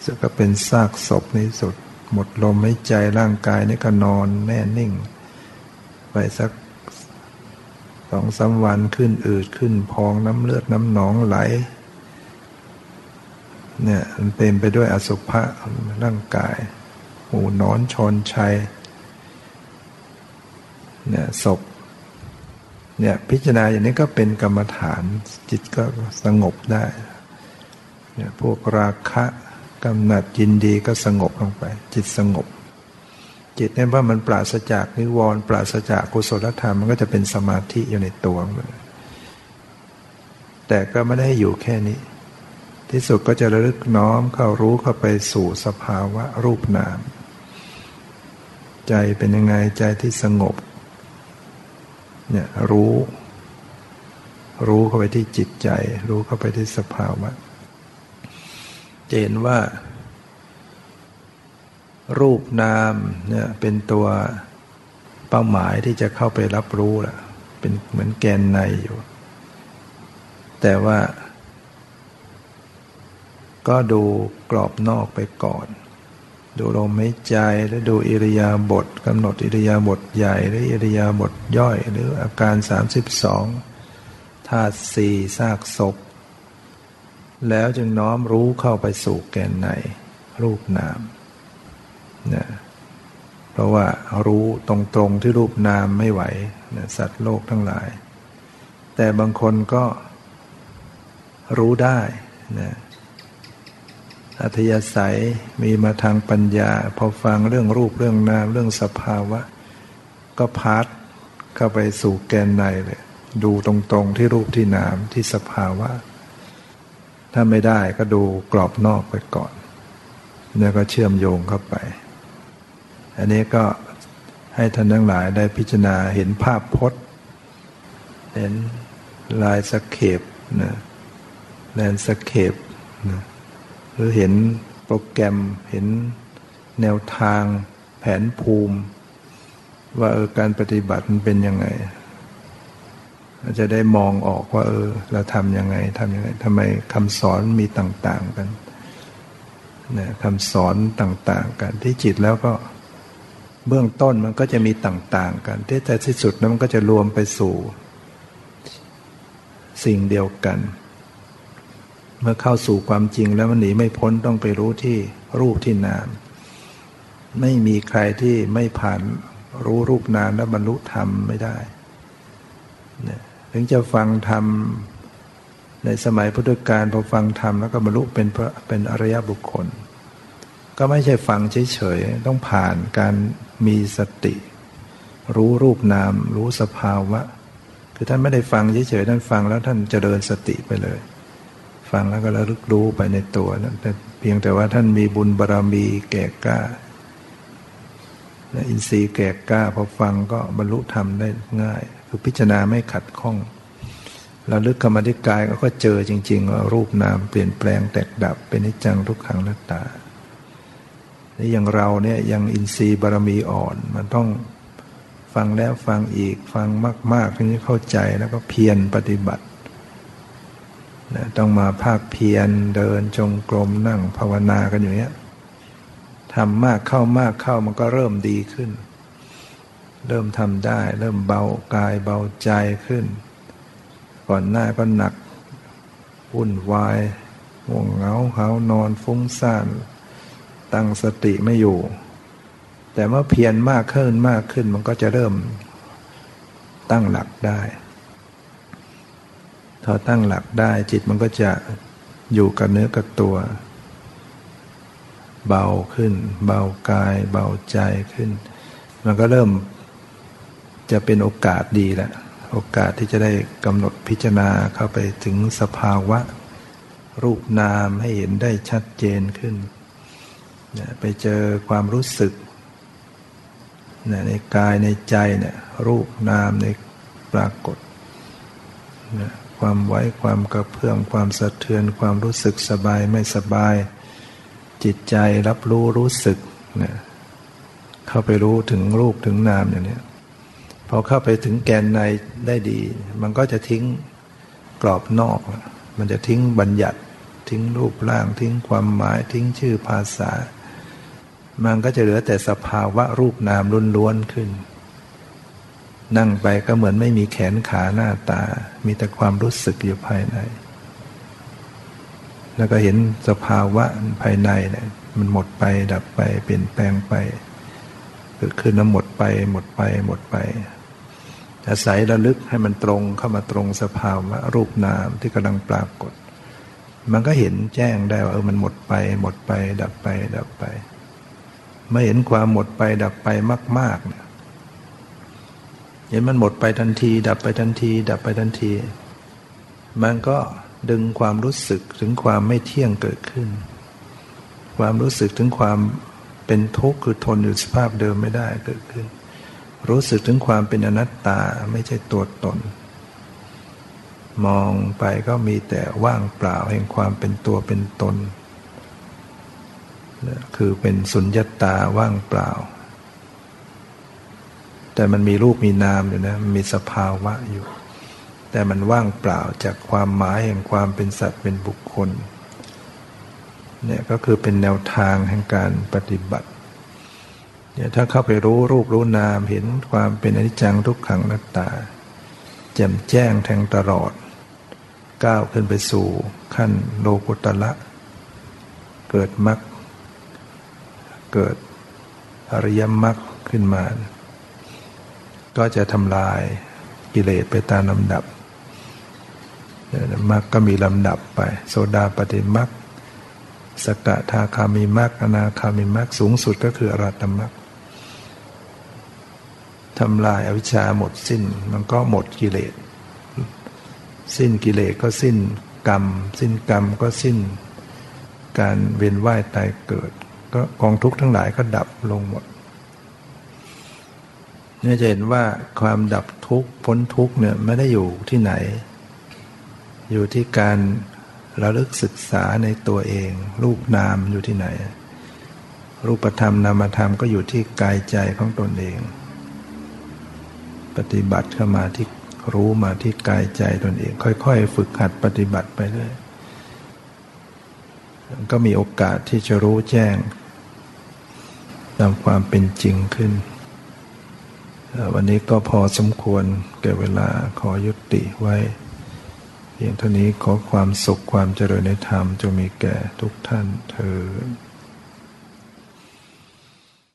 A: ซึ่งก็เป็นซากศพในสุด หมดลมหายใจร่างกายนี่ก็นอนแน่นิ่ง ไปสักสองสาวันขึ้นอืดขึ้นพองน้ำเลือดน้ำหนองไหล เนี่ยมันเต็มไปด้วยอสุภะร่างกายหูนอนชนชัยเนี่ยศพเนี่ยพิจารณาอย่างนี้ก็เป็นกรรมฐานจิตก็สงบได้เนี่ยพวกราคะกำหนัดยินดีก็สงบลงไป จิตสงบ จิตเนี่ยว่ามันปราศจากนิวรณ์ปราศจากกุศลธรรมมันก็จะเป็นสมาธิอยู่ในตัวมันแต่ก็ไม่ได้อยู่แค่นี้ ที่สุดก็จะระลึกน้อมเข้ารู้เข้าไปสู่สภาวะรูปนาม ใจเป็นยังไงใจที่สงบเนี่ยรู้ รู้เข้าไปที่จิตใจ รู้เข้าไปที่สภาวะเห็นว่า รูปนามเนี่ยเป็นตัวเป้าหมายที่จะเข้าไปรับรู้แหละเป็นเหมือนแกนในอยู่ แต่ว่า ก็ดูกรอบนอกไปก่อน ดูลมหายใจแล้วดูอิริยาบถกำหนดอิริยาบถใหญ่หรืออิริยาบถย่อย หรืออาการ 32ธาตุสี่ซากศพ แล้วจึงน้อมรู้เข้าไปสู่แกนในรูปนาม นะเพราะว่ารู้ตรงๆที่รูปนามไม่ไหวนะสัตว์โลกทั้งหลาย แต่บางคนก็รู้ได้นะอัธยาศัยมีมาทางปัญญา พอฟังเรื่องรูปเรื่องนามเรื่องสภาวะ ก็พาร์ทเข้าไปสู่แกนในเลยดูตรงๆที่รูปที่นามที่สภาวะ ถ้าไม่ได้ก็ดูกรอบนอกไปก่อน แล้วก็เชื่อมโยงเข้าไป อันนี้ก็ให้ท่านทั้งหลายได้พิจารณาเห็นภาพพจน์ เห็น landscape นะ landscapeนะหรือเห็นโปรแกรมเห็นแนวทางแผนภูมิ ว่าเออการปฏิบัติมันเป็นยังไงจะได้มองออกว่า เออ เราทำยังไงทำยังไงทำไมคำสอนมีต่าง ๆ กันนะคำสอนต่าง ๆ กันที่จิตแล้วก็ เบื้องต้นมันก็จะมีต่างๆกันแต่ที่สุดนั้นมันก็จะรวมไปสู่ สิ่งเดียวกัน เมื่อเข้าสู่ความจริงแล้วมันหนีไม่พ้นต้องไปรู้ที่รูปที่นาม ไม่มีใครที่ไม่ผ่านรู้รูปนามแล้วบรรลุธรรมไม่ได้ ถึงจะฟังธรรมในสมัยพุทธกาลพอฟังธรรมแล้วก็บรรลุเป็นพระเป็นอริยบุคคล ก็ไม่ใช่ฟังเฉยๆ ต้องผ่านการมีสติ รู้รูปนาม รู้สภาวะ คือท่านไม่ได้ฟังเฉยๆ ท่านฟังแล้วท่านเจริญสติไปเลย ฟังแล้วก็ระลึกรู้ไปในตัวนะแต่เพียงแต่ว่าท่านมีบุญบารรมีแก่กล้าอินทรีย์แก่กล้าพอฟังก็บรรลุธรรมได้ง่าย คือพิจารณาไม่ขัดข้องเราลึกกรรมธิกายก็เจอจริง ๆ ว่ารูปนามเปลี่ยนแปลงแตกดับเป็นนิจจังทุกขังนัตตา นี่อย่างเราเนี่ยยังอินทรีย์บารมีอ่อน มันต้องฟังแล้วฟังอีกฟังมากๆถึงจะเข้าใจแล้วก็เพียรปฏิบัตินะต้องมาภาคเพียรเดินจงกรมนั่งภาวนากันอย่างนี้ยทำมากเข้ามากเข้ามันก็เริ่มดีขึ้น เริ่มทำได้ เริ่มเบากายเบาใจขึ้น ก่อนหน้าก็หนักวุ่นวายง่วงเหงาเหานอนฟุ้งซ่าน ตั้งสติไม่อยู่ แต่เมื่อเพียรมากขึ้นมากขึ้นมันก็จะเริ่มตั้งหลักได้พอตั้งหลักได้จิตมันก็จะอยู่กับเนื้อกับตัว เบาขึ้น เบากาย เบาใจขึ้น มันก็เริ่มจะเป็นโอกาสดีแหล้วโอกาสที่จะได้กำหนดพิจารณาเข้าไปถึงสภาวะ รูปนามให้เห็นได้ชัดเจนขึ้น ไปเจอความรู้สึกในกายในใจเนี่ยรูปนามในปรากฏความไว้ความกระเพื่อมความสะเทือน ความรู้สึกสบายไม่สบาย จิตใจรับรู้รู้สึกเนี่ยเข้าไปรู้ถึงรูปถึงนามอย่างนี้พอเข้าไปถึงแกนในได้ดี มันก็จะทิ้งกรอบนอก มันจะทิ้งบัญญัติ ทิ้งรูปร่าง ทิ้งความหมาย ทิ้งชื่อภาษา มันก็จะเหลือแต่สภาวะรูปนามล้วนๆขึ้น นั่งไปก็เหมือนไม่มีแขนขาหน้าตา มีแต่ความรู้สึกอยู่ภายใน แล้วก็เห็นสภาวะภายในเนี่ยมันหมดไปดับไป เปลี่ยนแปลงไปเกิดขึ้นแล้วหมดไปหมดไปหมดไป อาศัยระลึกให้มันตรงเข้ามาตรงสภาวะรูปนามที่กำลังปรากฏ มันก็เห็นแจ้งได้ว่าเออมันหมดไป หมดไป ดับไปดับไป ม่เห็นความหมดไปดับไปมากๆเนี่ยเห็นมันหมดไปทันที ดับไปทันที ดับไปทันที มันก็ดึงความรู้สึกถึงความไม่เที่ยงเกิดขึ้น ความรู้สึกถึงความเป็นทุกข์คือทนอยู่สภาพเดิมไม่ได้เกิดขึ้น รู้สึกถึงความเป็นอนัตตาไม่ใช่ตัวตน มองไปก็มีแต่ว่างเปล่าแห่งความเป็นตัวเป็นตน คือเป็นสุญญตาว่างเปล่า แต่มันมีรูปมีนามอยู่นะม,มีสภาวะอยู่ แต่มันว่างเปล่าจากความหมายแห่งความเป็นสัตว์เป็นบุคคลเนี่ยก็คือเป็นแนวทางแห่งการปฏิบัติเนี่ยถ้าเข้าไปรู้รูปรู้นามเห็นความเป็นอนิจจังทุกขังนัตตาแจ่มแจ้งแทงตลอด ก้าวขึ้นไปสู่ขั้นโลกุตละ เกิดมรรค เกิดอริยมรรคขึ้นมา ก็จะทำลายกิเลสไปตามลำดับมรรคก็มีลำดับไปโซดาปฏิมรรคสกทาคามิมักอนาคามิมักสูงสุดก็คืออรัตมักทำลายอวิชชาหมดสิ้น มันก็หมดกิเลส สิ้นกิเลสก็สิ้นกรรม สิ้นกรรมก็สิ้น การเวียนว่ายตายเกิด ก็กองทุกข์ทั้งหลายก็ดับลงหมดเนี่ยจะเห็นว่าความดับทุกข์พ้นทุกข์เนี่ยไม่ได้อยู่ที่ไหน อยู่ที่การระลึกศึกษาในตัวเอง รูปนามอยู่ที่ไหน รูปธรรมนามธรรมก็อยู่ที่กายใจของตนเอง ปฏิบัติเข้ามาที่รู้มาที่กายใจตนเอง ค่อย ๆ ฝึกหัดปฏิบัติไปเรื่อยก็มีโอกาสที่จะรู้แจ้ง ตามความเป็นจริงขึ้น วันนี้ก็พอสมควรแก่เวลาขอยุติไว้ เพียงเท่านี้ขอความสุขความเจริญในธรรมจงมีแก่ทุกท่านเธอ